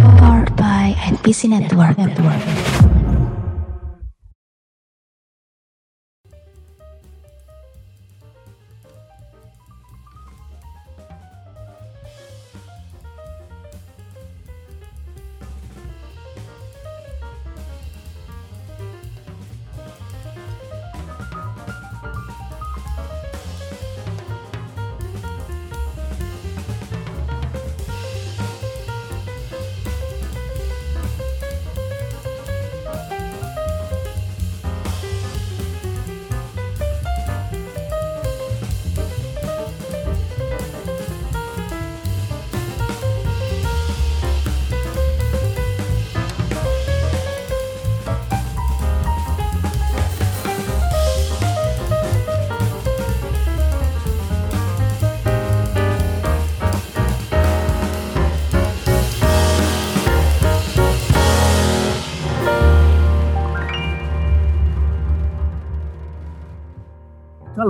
Powered by NPC Network. Network.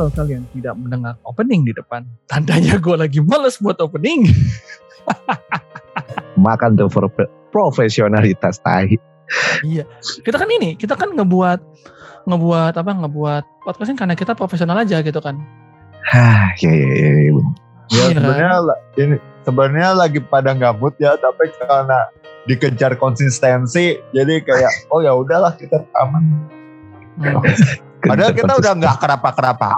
Kalau kalian tidak mendengar opening di depan, tandanya gue lagi males buat opening. Makan tuh for profesionalitas tahi. iya, kita kan ini, kita kan ngebuat ngebuat apa? Ngebuat podcastnya karena kita profesional aja gitu kan. Hah, ya ya ya. ya. Ya Iya. sebenarnya ini sebenarnya lagi pada gabut ya, tapi karena dikejar konsistensi, jadi kayak oh ya udahlah kita rekaman. Padahal kita udah nggak kenapa-kenapa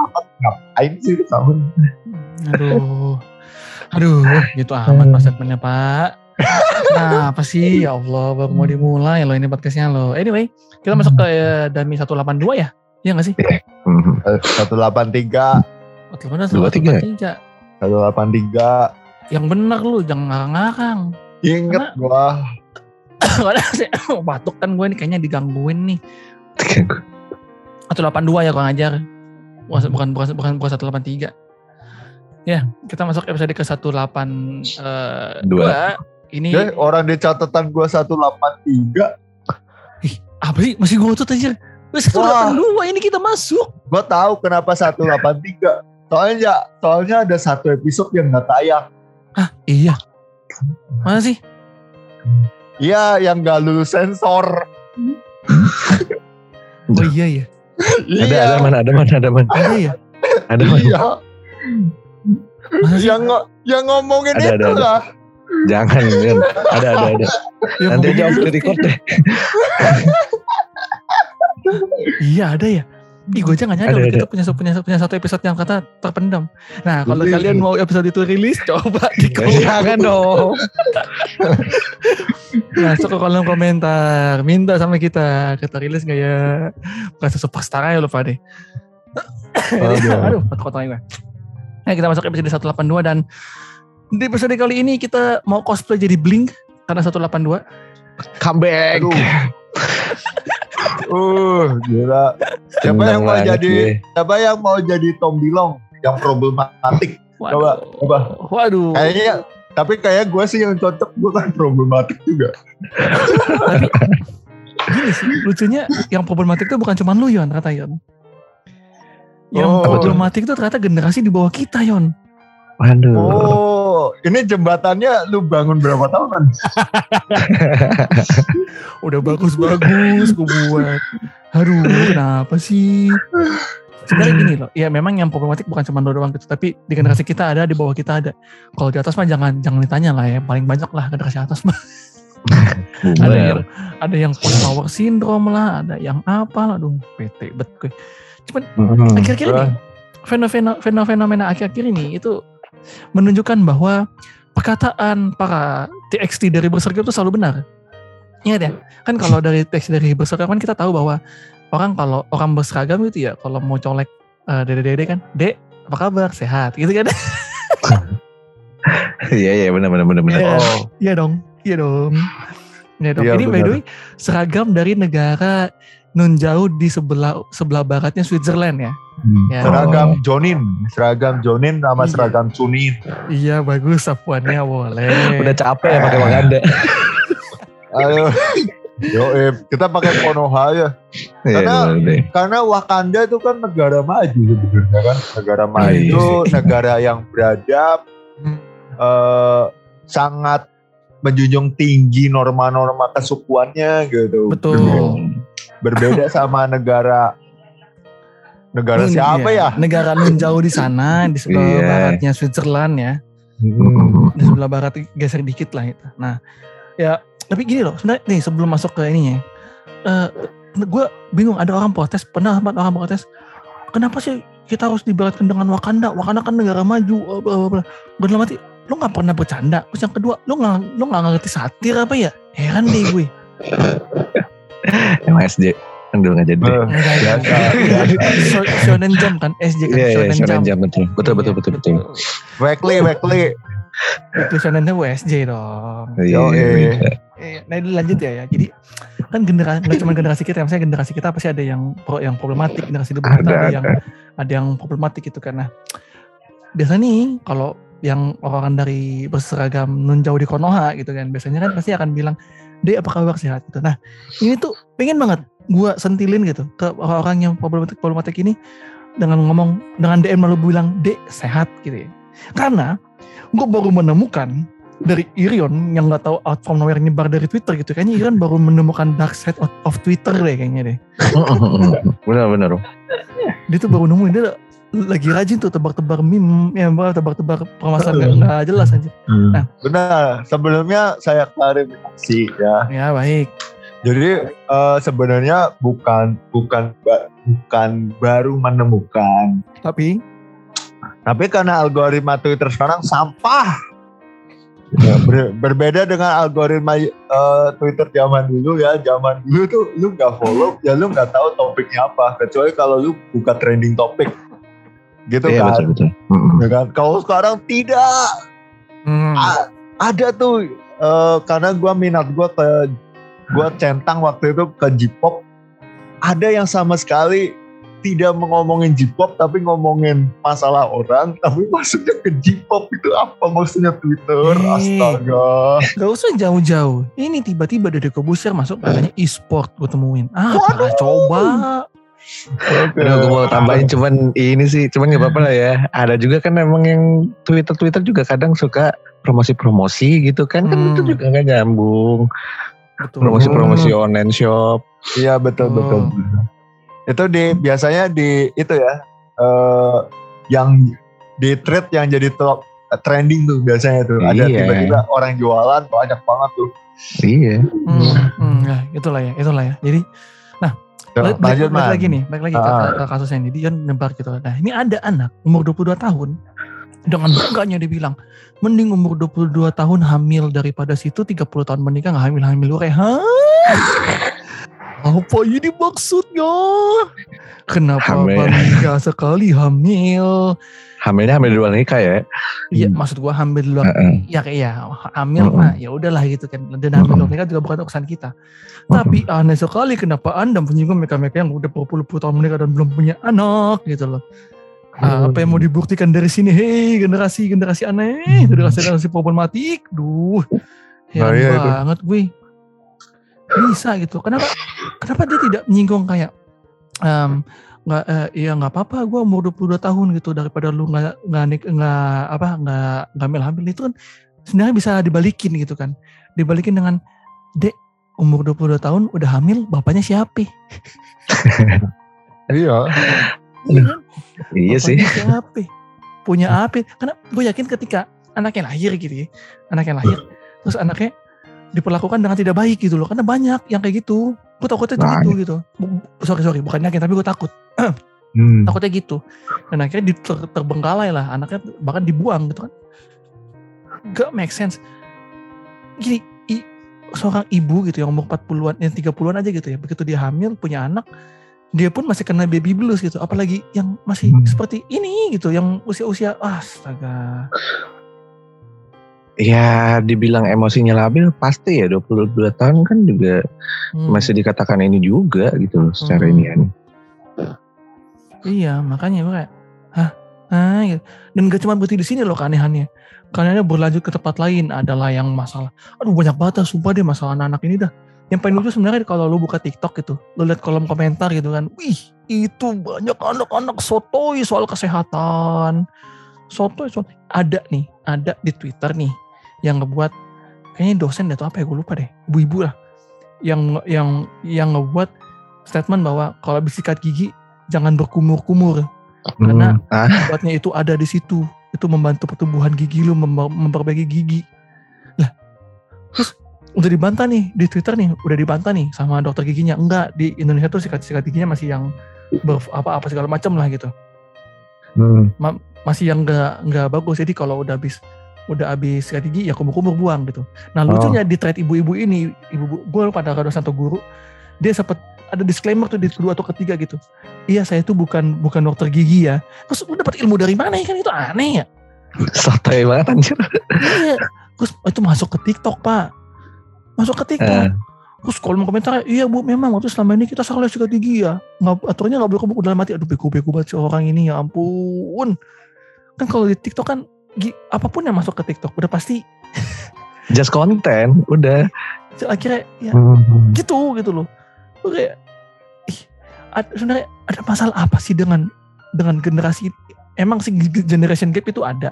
ngapain sih rekaman? Aduh, aduh, gitu amat pas segmennya Pak. Nah, apa sih? Ya Allah, baru mau dimulai loh ini podcastnya loh. Anyway, kita masuk ke eh, Dami 182 ya? Iya nggak sih? Mhm. Satu delapan tiga, Oh, telepon Dua, tiga. satu delapan tiga. Yang benar lu, jangan ngarang-ngarang. Ingat gua. Saya batuk kan gue nih kayaknya digangguin nih. 182 ya kalau ngajar. Bukan bukan bukan bukan, bukan 183. Ya, kita masuk episode ke 182. eh, Dua. Ini Ya, orang di catatan gua 183 apa sih? Masih ngotot aja. Wes 182 ini kita masuk. Gua tahu kenapa 183 Soalnya soalnya ada satu episode yang nggak tayang Ah, iya. Mana sih? Iya yang gak lulus sensor Oh iya ya. Ada ada mana ada mana ada mana Ada ya. ada mana. Iya yang, yang ngomongin Ada, ada, itu ada. lah Jangan kan. Ada ada ada. Ya, Nanti aja off dulu. the record deh. Iya ada ya. Ih gue aja gak nyadar Ada, loh, ada. kita punya, punya, punya satu episode yang kata terpendam. Nah kalau Iya. kalian mau episode itu rilis coba di komen. Jangan dong. Masuk ke kolom komentar. Minta sama kita. Kita rilis gak ya? Bukan superstar aja lupa deh. Aduh. Kotor-kotornya gue. Nah kita masuk episode 182 dan di episode kali ini kita mau cosplay jadi Blink karena 182. Comeback. Uh, gila. Siapa yang mau jadi gue. siapa yang mau jadi Tom Bilong yang problematik? Coba, coba. Waduh. Kayaknya tapi kayak gue sih yang cocok gue kan problematik juga. Tapi gini sih, lucunya yang problematik itu bukan cuma lu Yon, kata Yon. Yang Oh. problematik itu ternyata generasi di bawah kita Yon. Waduh. Oh, ini jembatannya lu bangun berapa tahun kan? Udah bagus-bagus gue buat. Aduh, kenapa sih? Sebenarnya gini loh, ya memang yang problematik bukan cuma lu doang gitu, tapi di generasi kita ada, di bawah kita ada. Kalau di atas mah jangan jangan ditanya lah ya, paling banyak lah generasi atas mah. ada yang ada yang power syndrome lah, ada yang apa lah, aduh, PT bet gue. Cuman Mhm. akhir-akhir ini fenomena fenomena akhir-akhir ini itu menunjukkan bahwa perkataan para TXT dari Berserker itu selalu benar. Ingat ya, kan kalau dari TXT dari Berserker kan kita tahu bahwa orang kalau orang berseragam itu ya kalau mau colek eh, dede-dede kan, dek apa kabar sehat gitu kan? Iya iya benar benar benar benar. Iya. Oh, Iya dong, iya dong. Iya dong. Iya, Ini by the way seragam dari negara nun jauh di sebelah sebelah baratnya Switzerland ya. Ya. seragam Jonin, seragam Jonin sama Iya. seragam Sunin. Iya bagus sapuannya boleh. Udah capek ya pakai Wakanda. Ayo. Yo, eh, kita pakai Konoha ya. Iya Karena-. Karena Wakanda itu kan negara maju sebenarnya kan, negara maju, Iya negara yang beradab, Hmm. eh, sangat menjunjung tinggi norma-norma kesukuannya gitu. Betul. Berbeda sama negara negara Ini siapa dia, ya? Negara nun jauh di sana, di sebelah Iya. baratnya Switzerland ya. Hmm. Di sebelah barat geser dikit lah itu. Nah, ya tapi gini loh, sebenarnya nih sebelum masuk ke ininya, eh gue bingung ada orang protes, pernah sempat orang protes, kenapa sih kita harus dibaratkan dengan Wakanda? Wakanda kan negara maju, bla bla bla. Gue dalam hati, lo nggak pernah bercanda. Terus yang kedua, lo nggak lo nggak ngerti satir apa ya? Heran deh gue. Emang SJ kan dulu nggak jadi. Biasa, biasa. Sho- Shonen Jump kan, SJ kan Iya, iya, Shonen Shonen Jump. Betul. Betul, betul, betul, betul. Weekly, weekly. Itu Shonen Jump WSJ dong. Iya, Yo, iya, eh. iya. Eh, Nah ini lanjut ya ya. Jadi kan generasi nggak cuma generasi kita, misalnya generasi kita pasti ada yang pro, yang problematik, generasi kita Ada, ada yang ada. yang problematik gitu kan. Nah biasanya nih kalau yang orang dari berseragam nun jauh di Konoha gitu kan, biasanya kan pasti akan bilang, Dek apa kabar sehat gitu. Nah ini tuh pengen banget gua sentilin gitu ke orang-orang yang problematik problematik ini dengan ngomong dengan DM lalu bilang Dek sehat gitu ya. Karena gue baru menemukan dari Irion yang nggak tahu out from nowhere nyebar dari Twitter gitu kayaknya Irion baru menemukan dark side of, of Twitter deh kayaknya deh Benar, benar. dia tuh baru nemuin dia lagi rajin tuh tebar-tebar meme ya tebar-tebar permasalahan nggak nggak jelas aja Nah. Benar. Sebelumnya saya klarifikasi ya. ya baik Jadi eh, sebenarnya bukan bukan bukan baru menemukan, tapi tapi karena algoritma Twitter sekarang sampah. Ya, ber- berbeda dengan algoritma eh, Twitter zaman dulu ya. Zaman dulu tuh lu nggak follow, ya lu nggak tahu topiknya apa. Kecuali kalau lu buka trending topik, gitu Iya, kan. betul, betul. Mm-mm. Ya kan? Kalau sekarang tidak. hmm, Ah, ada tuh eh, karena gua minat gua ke gua centang waktu itu ke J-pop ada yang sama sekali tidak ngomongin J-pop tapi ngomongin masalah orang tapi masuknya ke J-pop itu apa maksudnya Twitter Eh. astaga gak usah jauh-jauh ini tiba-tiba dari Kobusier masuk katanya e-sport gue temuin ah Waduh. coba Aduh, gue mau tambahin cuman ini sih, cuman nggak apa-apa lah ya. Ada juga kan emang yang Twitter Twitter juga kadang suka promosi-promosi gitu kan, kan Hmm. itu juga nggak nyambung. betul Promosi-promosi online shop. iya betul betul Oh. itu di biasanya di itu ya eh, yang di thread yang jadi top trending tuh biasanya tuh ada Iya. tiba-tiba orang jualan banyak banget tuh Iya. hmm, hmm, ya, itulah ya itulah ya jadi Balik, lanjut balik lagi nih, balik lagi ke, Ah. ke kasusnya ini. Dia nyebar gitu. Nah ini ada anak umur 22 tahun. Dengan bangganya dia bilang, mending umur 22 tahun hamil daripada situ 30 tahun menikah nggak hamil-hamil lu Hah? Apa ini maksudnya? Kenapa Hamil. sekali hamil? Hamilnya hamil di luar nikah ya. Iya, Hmm. maksud gua hamil di luar Heeh. ya kayak ya hamil Mm-mm. mah ya udahlah gitu kan dan hamil Mm-mm. mereka juga bukan urusan kita tapi aneh sekali kenapa anda menyinggung mereka-mereka yang udah berpuluh-puluh tahun menikah dan belum punya anak gitu loh Ah, apa yang mau dibuktikan dari sini hei generasi generasi aneh generasi generasi problematik duh Nah, heran iya itu. banget gue bisa gitu. Kenapa? Kenapa dia tidak menyinggung kayak em, nggak eh, ya nggak apa-apa gue umur 22 tahun gitu daripada lu nggak nggak nggak apa nggak nggak hamil hamil. Itu kan sebenarnya bisa dibalikin gitu kan. Dibalikin dengan dek umur 22 tahun udah hamil bapaknya siapa? Iya. Iya kan? Iya sih. Siapa? Punya apa? Karena gue yakin ketika anaknya lahir gitu ya anaknya lahir terus anaknya diperlakukan dengan tidak baik gitu loh. Karena banyak yang kayak gitu. Gue takutnya Banyak. gitu. Gitu Bu- sorry sorry. Bukan yakin tapi gue takut. Hmm. takutnya gitu. Dan akhirnya ter- terbengkalai lah. Anaknya bahkan dibuang gitu kan. Gak make sense. Gini i- seorang ibu gitu yang umur 40-an yang 30-an aja gitu ya. Begitu dia hamil punya anak dia pun masih kena baby blues gitu. Apalagi yang masih Hmm. seperti ini gitu. Yang usia-usia astaga Ya dibilang emosinya labil pasti ya 22 tahun kan juga Hmm. masih dikatakan ini juga gitu loh secara Hmm. ini. Iya, makanya gue kayak, hah, hah, gitu. Dan gak cuma berhenti di sini loh keanehannya. Keanehannya berlanjut ke tempat lain adalah yang masalah. Aduh banyak banget sumpah deh masalah anak-anak ini dah. Yang paling lucu sebenarnya kalau lu buka TikTok gitu, lu lihat kolom komentar gitu kan, wih itu banyak anak-anak sotoy soal kesehatan. Sotoy, sotoy. Ada nih, ada di Twitter nih yang ngebuat kayaknya dosen atau apa ya gue lupa deh. Ibu-ibu lah. Yang yang yang ngebuat statement bahwa kalau habis sikat gigi jangan berkumur-kumur. Karena Hmm. ah, obatnya itu ada di situ. Itu membantu pertumbuhan gigi lu mem- memperbaiki gigi. Lah terus udah dibantah nih di twitter nih udah dibantah nih sama dokter giginya. Enggak di Indonesia tuh sikat sikat giginya masih yang ber, apa apa segala macam lah gitu. Hmm. masih yang enggak enggak bagus. Jadi kalau udah habis udah habis sikat gigi ya kumur-kumur buang gitu nah Oh. lucunya di thread ibu-ibu ini ibu gue pada ada satu guru dia sempat ada disclaimer tuh di kedua atau ketiga gitu iya saya tuh bukan bukan dokter gigi ya terus lu dapat ilmu dari mana ya kan itu aneh ya sotoy banget anjir. Iya. Terus itu masuk ke TikTok, Pak. Masuk ke TikTok. Eh. Terus kalau mau komentar, iya bu memang waktu selama ini kita salah sikat gigi ya. Nggak, aturannya nggak boleh kebuk dalam mati. Aduh bego-bego banget si orang ini ya ampun. Kan kalau di TikTok kan apa pun yang masuk ke TikTok udah pasti Just konten, udah. akhirnya ya Hmm. gitu gitu loh. Lu kayak ih, ad- sebenarnya ada masalah apa sih dengan dengan generasi emang sih generation gap itu ada.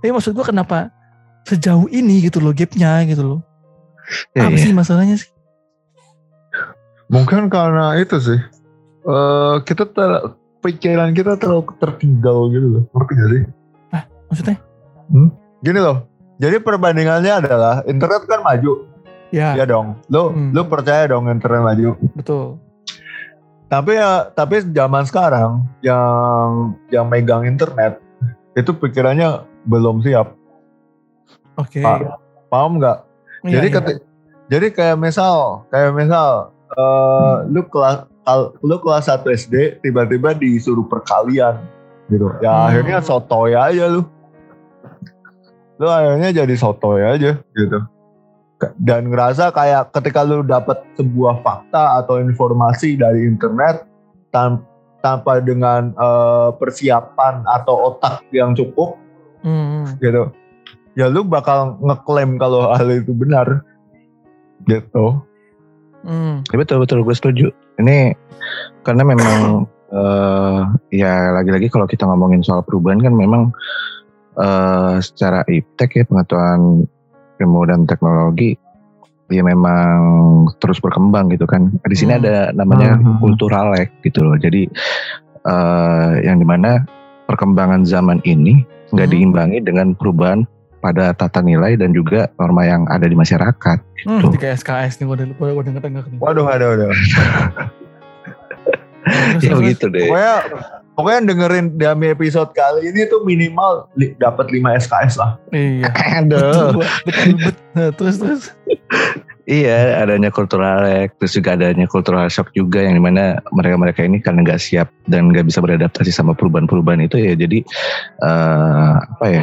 Tapi maksud gua kenapa sejauh ini gitu loh gapnya gitu loh. Ya, apa ya. sih masalahnya sih? Mungkin karena itu sih. eh kita ter, pikiran kita terlalu tertinggal gitu loh. Ngerti gak sih? Maksudnya? Gini loh. Jadi perbandingannya adalah internet kan maju. Ya, Ya dong. Lu Hmm. lu percaya dong internet maju. betul. Tapi ya tapi zaman sekarang yang yang megang internet itu pikirannya belum siap. Oke. Pak. Paham nggak? Iya, jadi iya. keti- jadi kayak misal kayak misal eh lu kelas lu kelas 1 SD tiba-tiba disuruh perkalian gitu. Ya Hmm. akhirnya sotoy aja lu. Lu akhirnya jadi sotoy aja gitu. Dan ngerasa kayak ketika lu dapat sebuah fakta atau informasi dari internet tan- tanpa dengan eh, persiapan atau otak yang cukup Hmm, gitu ya lu bakal ngeklaim kalau hal itu benar gitu Hmm, Ya, betul betul gue setuju. Ini karena memang eh ya lagi-lagi kalau kita ngomongin soal perubahan kan memang eh secara iptek ya pengetahuan ilmu dan teknologi ya memang terus berkembang gitu kan. Di sini Hmm. ada namanya Hmm. kultural lag gitu loh. Jadi eh yang di mana perkembangan zaman ini nggak Hmm. diimbangi dengan perubahan pada tata nilai dan juga norma yang ada di masyarakat. hmm, Tuh. ketika SKS nih gue udah gue udah nih. waduh waduh waduh Ya begitu deh. pokoknya pokoknya dengerin dalam episode kali ini tuh minimal li, dapat 5 SKS lah Iya. Aduh. betul, betul, betul. Nah, terus terus. Iya, adanya cultural lag, terus juga adanya cultural shock juga yang di mana mereka-mereka ini karena nggak siap dan nggak bisa beradaptasi sama perubahan-perubahan itu ya jadi eh, apa ya?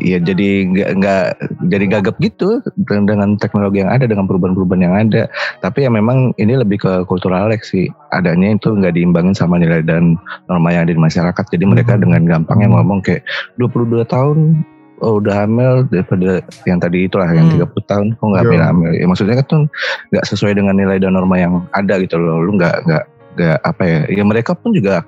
Ya jadi nggak nggak jadi gagap gitu dengan, dengan teknologi yang ada dengan perubahan-perubahan yang ada. Tapi ya memang ini lebih ke cultural lag sih. Adanya itu nggak diimbangin sama nilai dan norma yang ada di masyarakat. Jadi mereka Hmm. dengan gampangnya ngomong kayak 22 tahun oh udah hamil daripada yang tadi itulah yang Hmm. 30 tahun kok nggak Iya. hamil hamil ya maksudnya kan tuh nggak sesuai dengan nilai dan norma yang ada gitu loh lu nggak nggak nggak apa ya ya mereka pun juga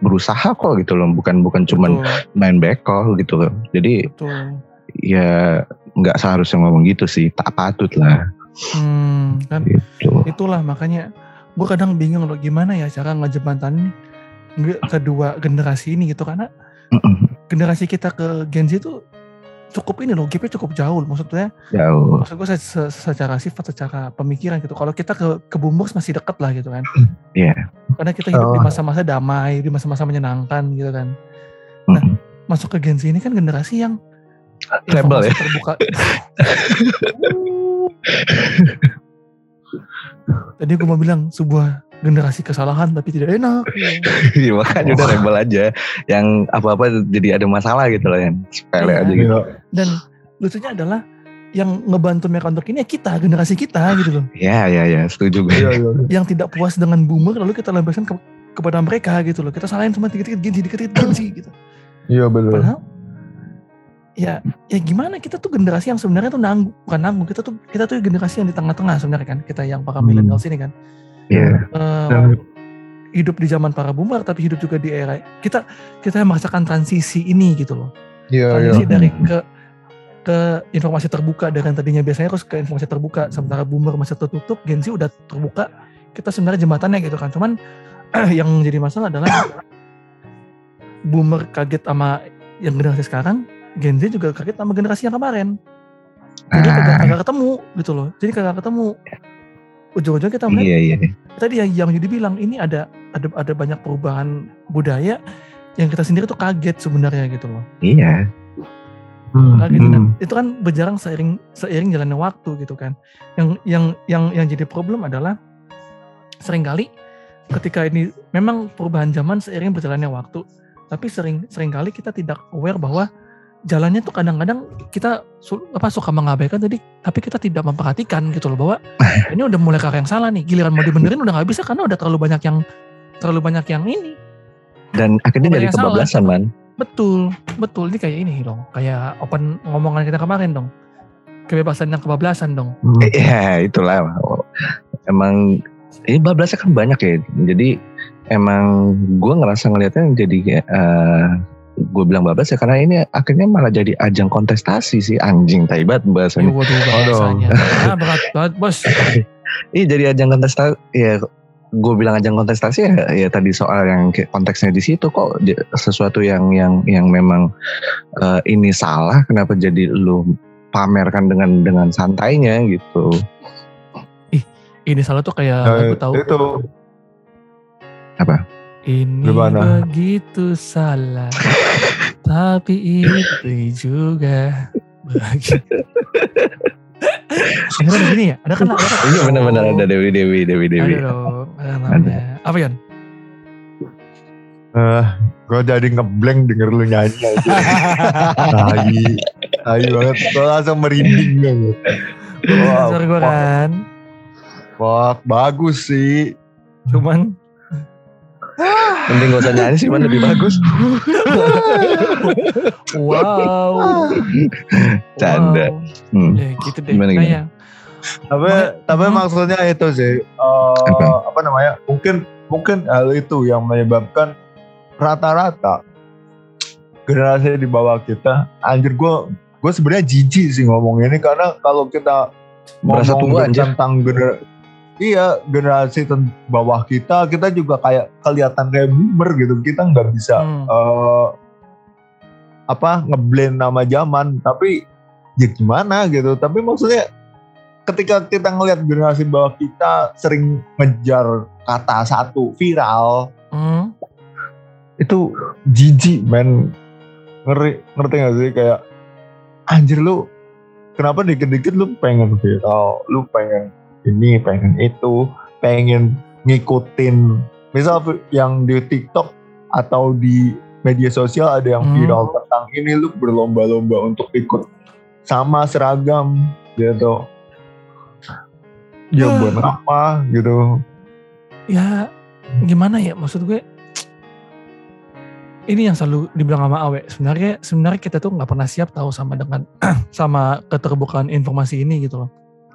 berusaha kok gitu loh. Bukan bukan cuman Betul, main backcall gitu loh. Jadi betul. ya nggak seharusnya ngomong gitu sih. Tak patut lah. Hmm, kan gitu. itulah makanya gue kadang bingung loh gimana ya cara ngejembatannya nge- kedua generasi ini gitu. Karena Mm-mm. generasi kita ke Gen Z itu cukup ini loh gapnya cukup jauh maksudnya jauh maksud gue se- se- secara sifat secara pemikiran gitu kalau kita ke ke boomers masih deket lah gitu kan Iya. karena kita hidup di Oh. masa-masa damai di masa-masa menyenangkan gitu kan Nah, Mm-mm. masuk ke Gen Z ini kan generasi yang Rebel informasi ya? terbuka tadi gue mau bilang sebuah generasi kesalahan tapi tidak enak. Iya, makanya udah rebel aja. Yang apa-apa jadi ada masalah gitu loh yang sepele Iya. aja gitu. Dan lucunya adalah yang ngebantu mereka untuk ini ya kita generasi kita gitu loh. Ya ya ya setuju gue. Iya iya yang tidak puas dengan boomer lalu kita lampiaskan ke- kepada mereka gitu loh. Kita salahin cuma dikit-dikit Gen Z dikit-dikit Gen Z gitu. Iya bener. Padahal ya ya gimana? Kita tuh generasi yang sebenarnya tuh nanggung bukan nanggung. Kita tuh kita tuh generasi yang di tengah-tengah sebenarnya kan. Kita yang para Hmm. millennials ini kan Iya. Eh, Dan- hidup di zaman para boomer tapi hidup juga di era kita kita yang merasakan transisi ini gitu loh. Iya iya. transisi dari ke ke ke informasi terbuka dengan tadinya biasanya harus ke informasi terbuka. Sementara boomer masih tertutup Gen Z udah terbuka kita sebenarnya jembatannya gitu kan. Cuman yang jadi masalah adalah boomer kaget sama yang generasi sekarang Gen Z juga kaget sama generasi yang kemarin. Jadi kagak, Ah, kagak ketemu gitu loh. Jadi kagak ketemu ujung-ujungnya kita melihat iya iya. tadi yang yang jadi bilang ini ada ada ada banyak perubahan budaya yang kita sendiri tuh kaget sebenarnya gitu loh Iya. Hmm. kaget dan Hmm. itu kan berjarang seiring seiring jalannya waktu gitu kan yang yang yang yang jadi problem adalah sering kali ketika ini memang perubahan zaman seiring berjalannya waktu tapi sering sering kali kita tidak aware bahwa jalannya tuh kadang-kadang kita apa suka mengabaikan tadi tapi kita tidak memperhatikan gitu loh bahwa ini udah mulai ke arah yang salah nih giliran mau dibenerin udah nggak bisa karena udah terlalu banyak yang terlalu banyak yang ini Dan akhirnya jadi salah. kebablasan man. betul betul ini kayak ini dong kayak open ngomongan kita kemarin dong kebebasan yang kebablasan dong Hmm. Iya itulah. Emang ini bablasnya kan banyak ya. Jadi emang gue ngerasa ngelihatnya jadi eh, gue bilang bablas ya karena ini akhirnya malah jadi ajang kontestasi sih anjing taibat Ya, bahasanya. waduh bahasanya. Ah, berat banget bos. Iya jadi ajang kontestasi ya gue bilang ajang kontestasi ya, ya tadi soal yang konteksnya di situ kok sesuatu yang yang yang memang eh, ini salah kenapa jadi lu pamerkan dengan dengan santainya gitu. ini salah tuh kayak Nah, lagu tahu. itu ini Gimana? begitu salah tapi itu juga begitu ada kan gini ya ada kan ada kan Iya benar-benar ada Dewi Dewi Dewi Dewi. ada dong ada namanya apa Yon eh gue jadi ngeblank denger lu nyanyi aja. tai banget. Gue langsung merinding banget. Wow, gue kan Wah, bagus sih. cuman Penting gak usah nyanyi sih man lebih bagus. wow Canda. Wow. Hmm. Ya gitu deh. Gimana, gimana? Kayak, Tapi tapi Hmm. maksudnya itu sih eh, Apa? apa namanya? Mungkin mungkin hal itu yang menyebabkan rata-rata generasi di bawah kita anjir gue gue sebenarnya jijik sih ngomong ini karena kalau kita Merasa ngomong tua, tentang gener iya generasi bawah kita kita juga kayak kelihatan kayak boomer gitu. Kita nggak bisa hmm, eh apa ngeblend nama zaman. Tapi ya gimana gitu. Tapi maksudnya ketika kita ngelihat generasi bawah kita sering ngejar kata satu viral hmm, itu jijik men. Ngeri ngerti gak sih? Kayak anjir lu kenapa dikit-dikit lu pengen viral lu pengen ini pengen itu pengen ngikutin. Misal yang di TikTok atau di media sosial ada yang Hmm. viral tentang ini lu berlomba-lomba untuk ikut sama seragam gitu. Ya Wah. buat apa gitu. Ya gimana ya maksud gue? Ini yang selalu dibilang sama Awe sebenarnya sebenarnya kita tuh nggak pernah siap tahu sama dengan sama keterbukaan informasi ini gitu loh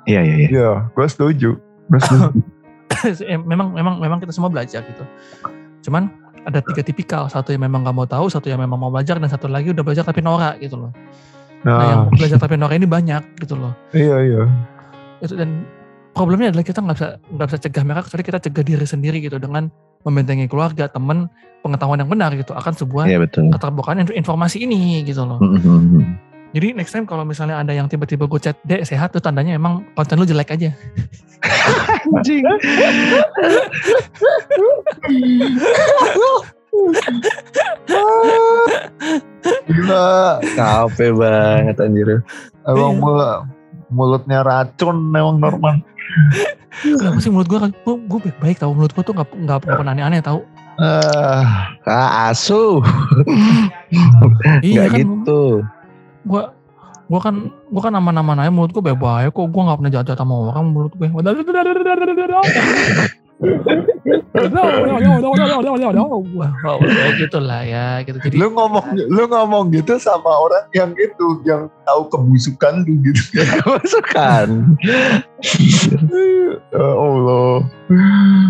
Iya iya iya. ya gue setuju. Gue setuju. Eh, memang memang memang kita semua belajar gitu. Cuman ada tiga tipikal. Satu yang memang nggak mau tahu satu yang memang mau belajar dan satu lagi udah belajar tapi norak gitu loh. Nah, yang nah belajar tapi norak ini banyak gitu loh. Iya iya. Itu dan problemnya adalah kita nggak bisa nggak bisa cegah mereka kecuali kita cegah diri sendiri gitu dengan membentengi keluarga teman pengetahuan yang benar gitu akan sebuah Iya betul. keterbukaan inf- informasi ini gitu loh. Hmm, hmm. Jadi next time kalau misalnya ada yang tiba-tiba gue chat dek sehat tuh tandanya emang konten lu jelek aja Anjing. gila Capek banget anjir. emang Iya. mulut mulutnya racun emang Norman kenapa sih menurut gue kan gue, gue baik-baik tau menurut gue tuh nggak nggak nggak pernah aneh-aneh tau ah Ah asu. iya Gak kan gitu. Gue gue kan gue kan aman-aman aja menurut gue baik-baik kok. Gue nggak pernah jahat sama orang menurut gue ya gitu lah ya gitu. Jadi lu ngomong lu ngomong gitu sama orang yang itu yang tahu kebusukan lu gitu. Masukan. Ya Allah.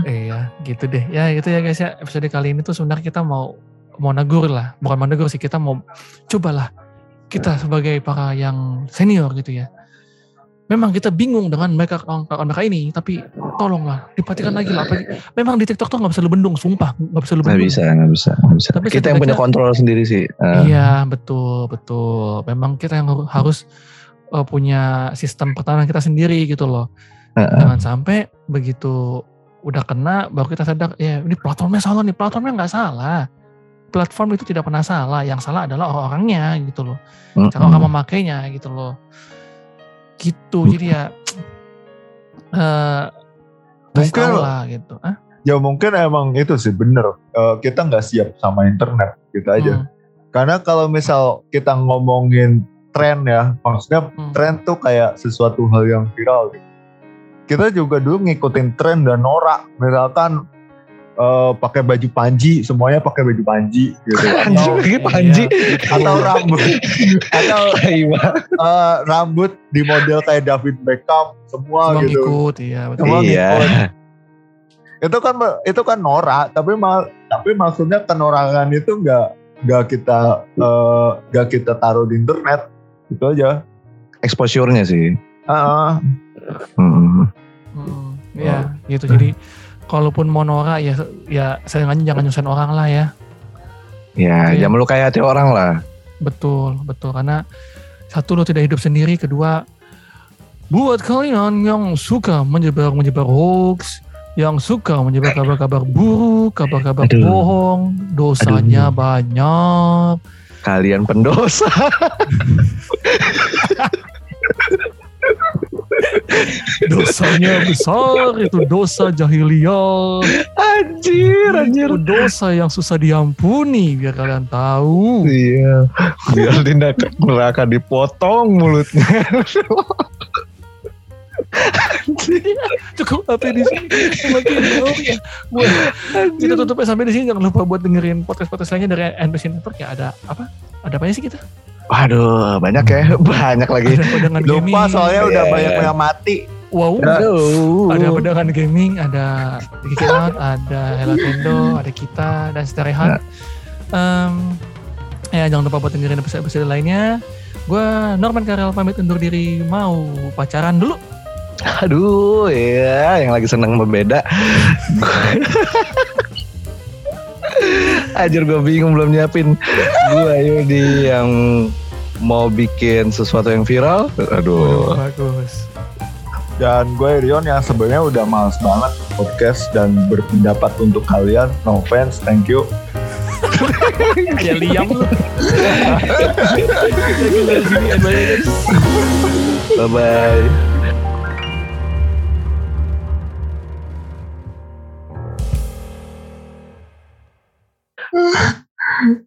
Iya, gitu deh. Ya itu ya guys ya. Episode kali ini tuh sebenarnya kita mau mau negur lah, bukan mau negur sih kita mau cobalah kita sebagai para yang senior gitu ya. Memang kita bingung dengan mereka kawan mereka ini, tapi tolonglah diperhatikan lagi lah. Apalagi- Memang di TikTok tuh nggak bisa lu bendung, sumpah nggak bisa lu Nggak bendung. bisa, nggak bisa, nggak bisa. Tapi Kita yang punya kontrol sendiri sih. Eh, Iya betul betul. Memang kita yang har- harus uh, punya sistem pertahanan kita sendiri gitu loh. Heeh. Jangan sampai begitu udah kena baru kita sadar ya ini platformnya salah nih. Platformnya nggak salah. Platform itu tidak pernah salah. Yang salah adalah orang-orangnya gitu loh. Mm-mm. Cara orang memakainya gitu loh. Gitu. Jadi ya eh kasih Mungkin- lah gitu. Ah, Ya mungkin emang itu sih bener. Eh, kita nggak siap sama internet gitu aja. hmm, Karena kalau misal kita ngomongin tren ya, maksudnya hmm. tren tuh kayak sesuatu hal yang viral. Gitu. Kita juga dulu ngikutin tren dan norak. Misalkan eh, pakai baju panji, semuanya pakai baju panji gitu. Atau, pakai panji. Iya, atau rambut, atau eh, rambut di model kayak David Beckham, semua Semua gitu. ngikut ya betul. Semua Iya. ngikut. itu kan itu kan norak tapi mal, tapi maksudnya kenorakan itu nggak nggak kita eh, nggak kita taruh di internet itu aja Exposure-nya sih. Ah, Mm-mm. Hmm, ya gitu. Jadi kalaupun mau norak ya ya sayangnya jangan nyusahin orang lah ya. Ya, Iya. jangan melukai hati orang lah. Betul, betul. Karena satu lo tidak hidup sendiri, kedua buat kalian yang suka menyebar-menyebar hoax, yang suka menyebar kabar-kabar buruk, kabar-kabar Aduh. bohong, dosanya banyak. Kalian pendosa. Dosanya besar, itu dosa jahiliyah. Anjir, anjir. Itu dosa yang susah diampuni, biar kalian tahu. Iya. Biar tindak neraka dipotong mulutnya. cukup sampai di sini makin jauh ya buat kita tutupnya sampai di sini jangan lupa buat dengerin podcast podcast lainnya dari NPC Network ya ada apa ada apa sih kita Waduh, banyak ya. Banyak lagi. ada pedangan gaming lupa soalnya udah Iya. banyak yang mati wow Aduh. ada pedangan gaming ada Geek Out ada Hellatendo ada kita dan Sterehat Em, ya jangan lupa buat dengerin episode episode lainnya gue Norman Karel pamit undur diri mau pacaran dulu Aduh, ya, yang lagi seneng berbeda. Anjir gue bingung belum nyiapin. Gue Yudi yang mau bikin sesuatu yang viral. Aduh. bagus dan gue Rion yang sebenarnya udah males banget podcast dan berpendapat untuk kalian no fans thank you kayak liam lu Lagi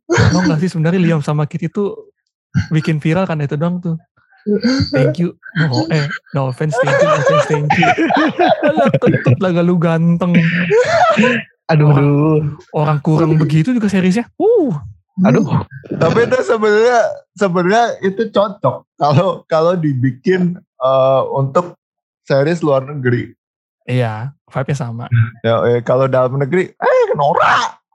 Tau gak sih sebenarnya Liam sama Kit itu bikin viral kan itu doang tuh. Thank you. No, eh, no offense, thank you, no offense, thank you. Alah, kentut lah gak lu ganteng. Aduh, aduh. Orang kurang begitu juga seriesnya. Uh, Aduh. tapi itu sebenarnya sebenarnya itu cocok kalau kalau dibikin eh, untuk series luar negeri iya, vibe-nya sama. ya eh, kalau dalam negeri eh norak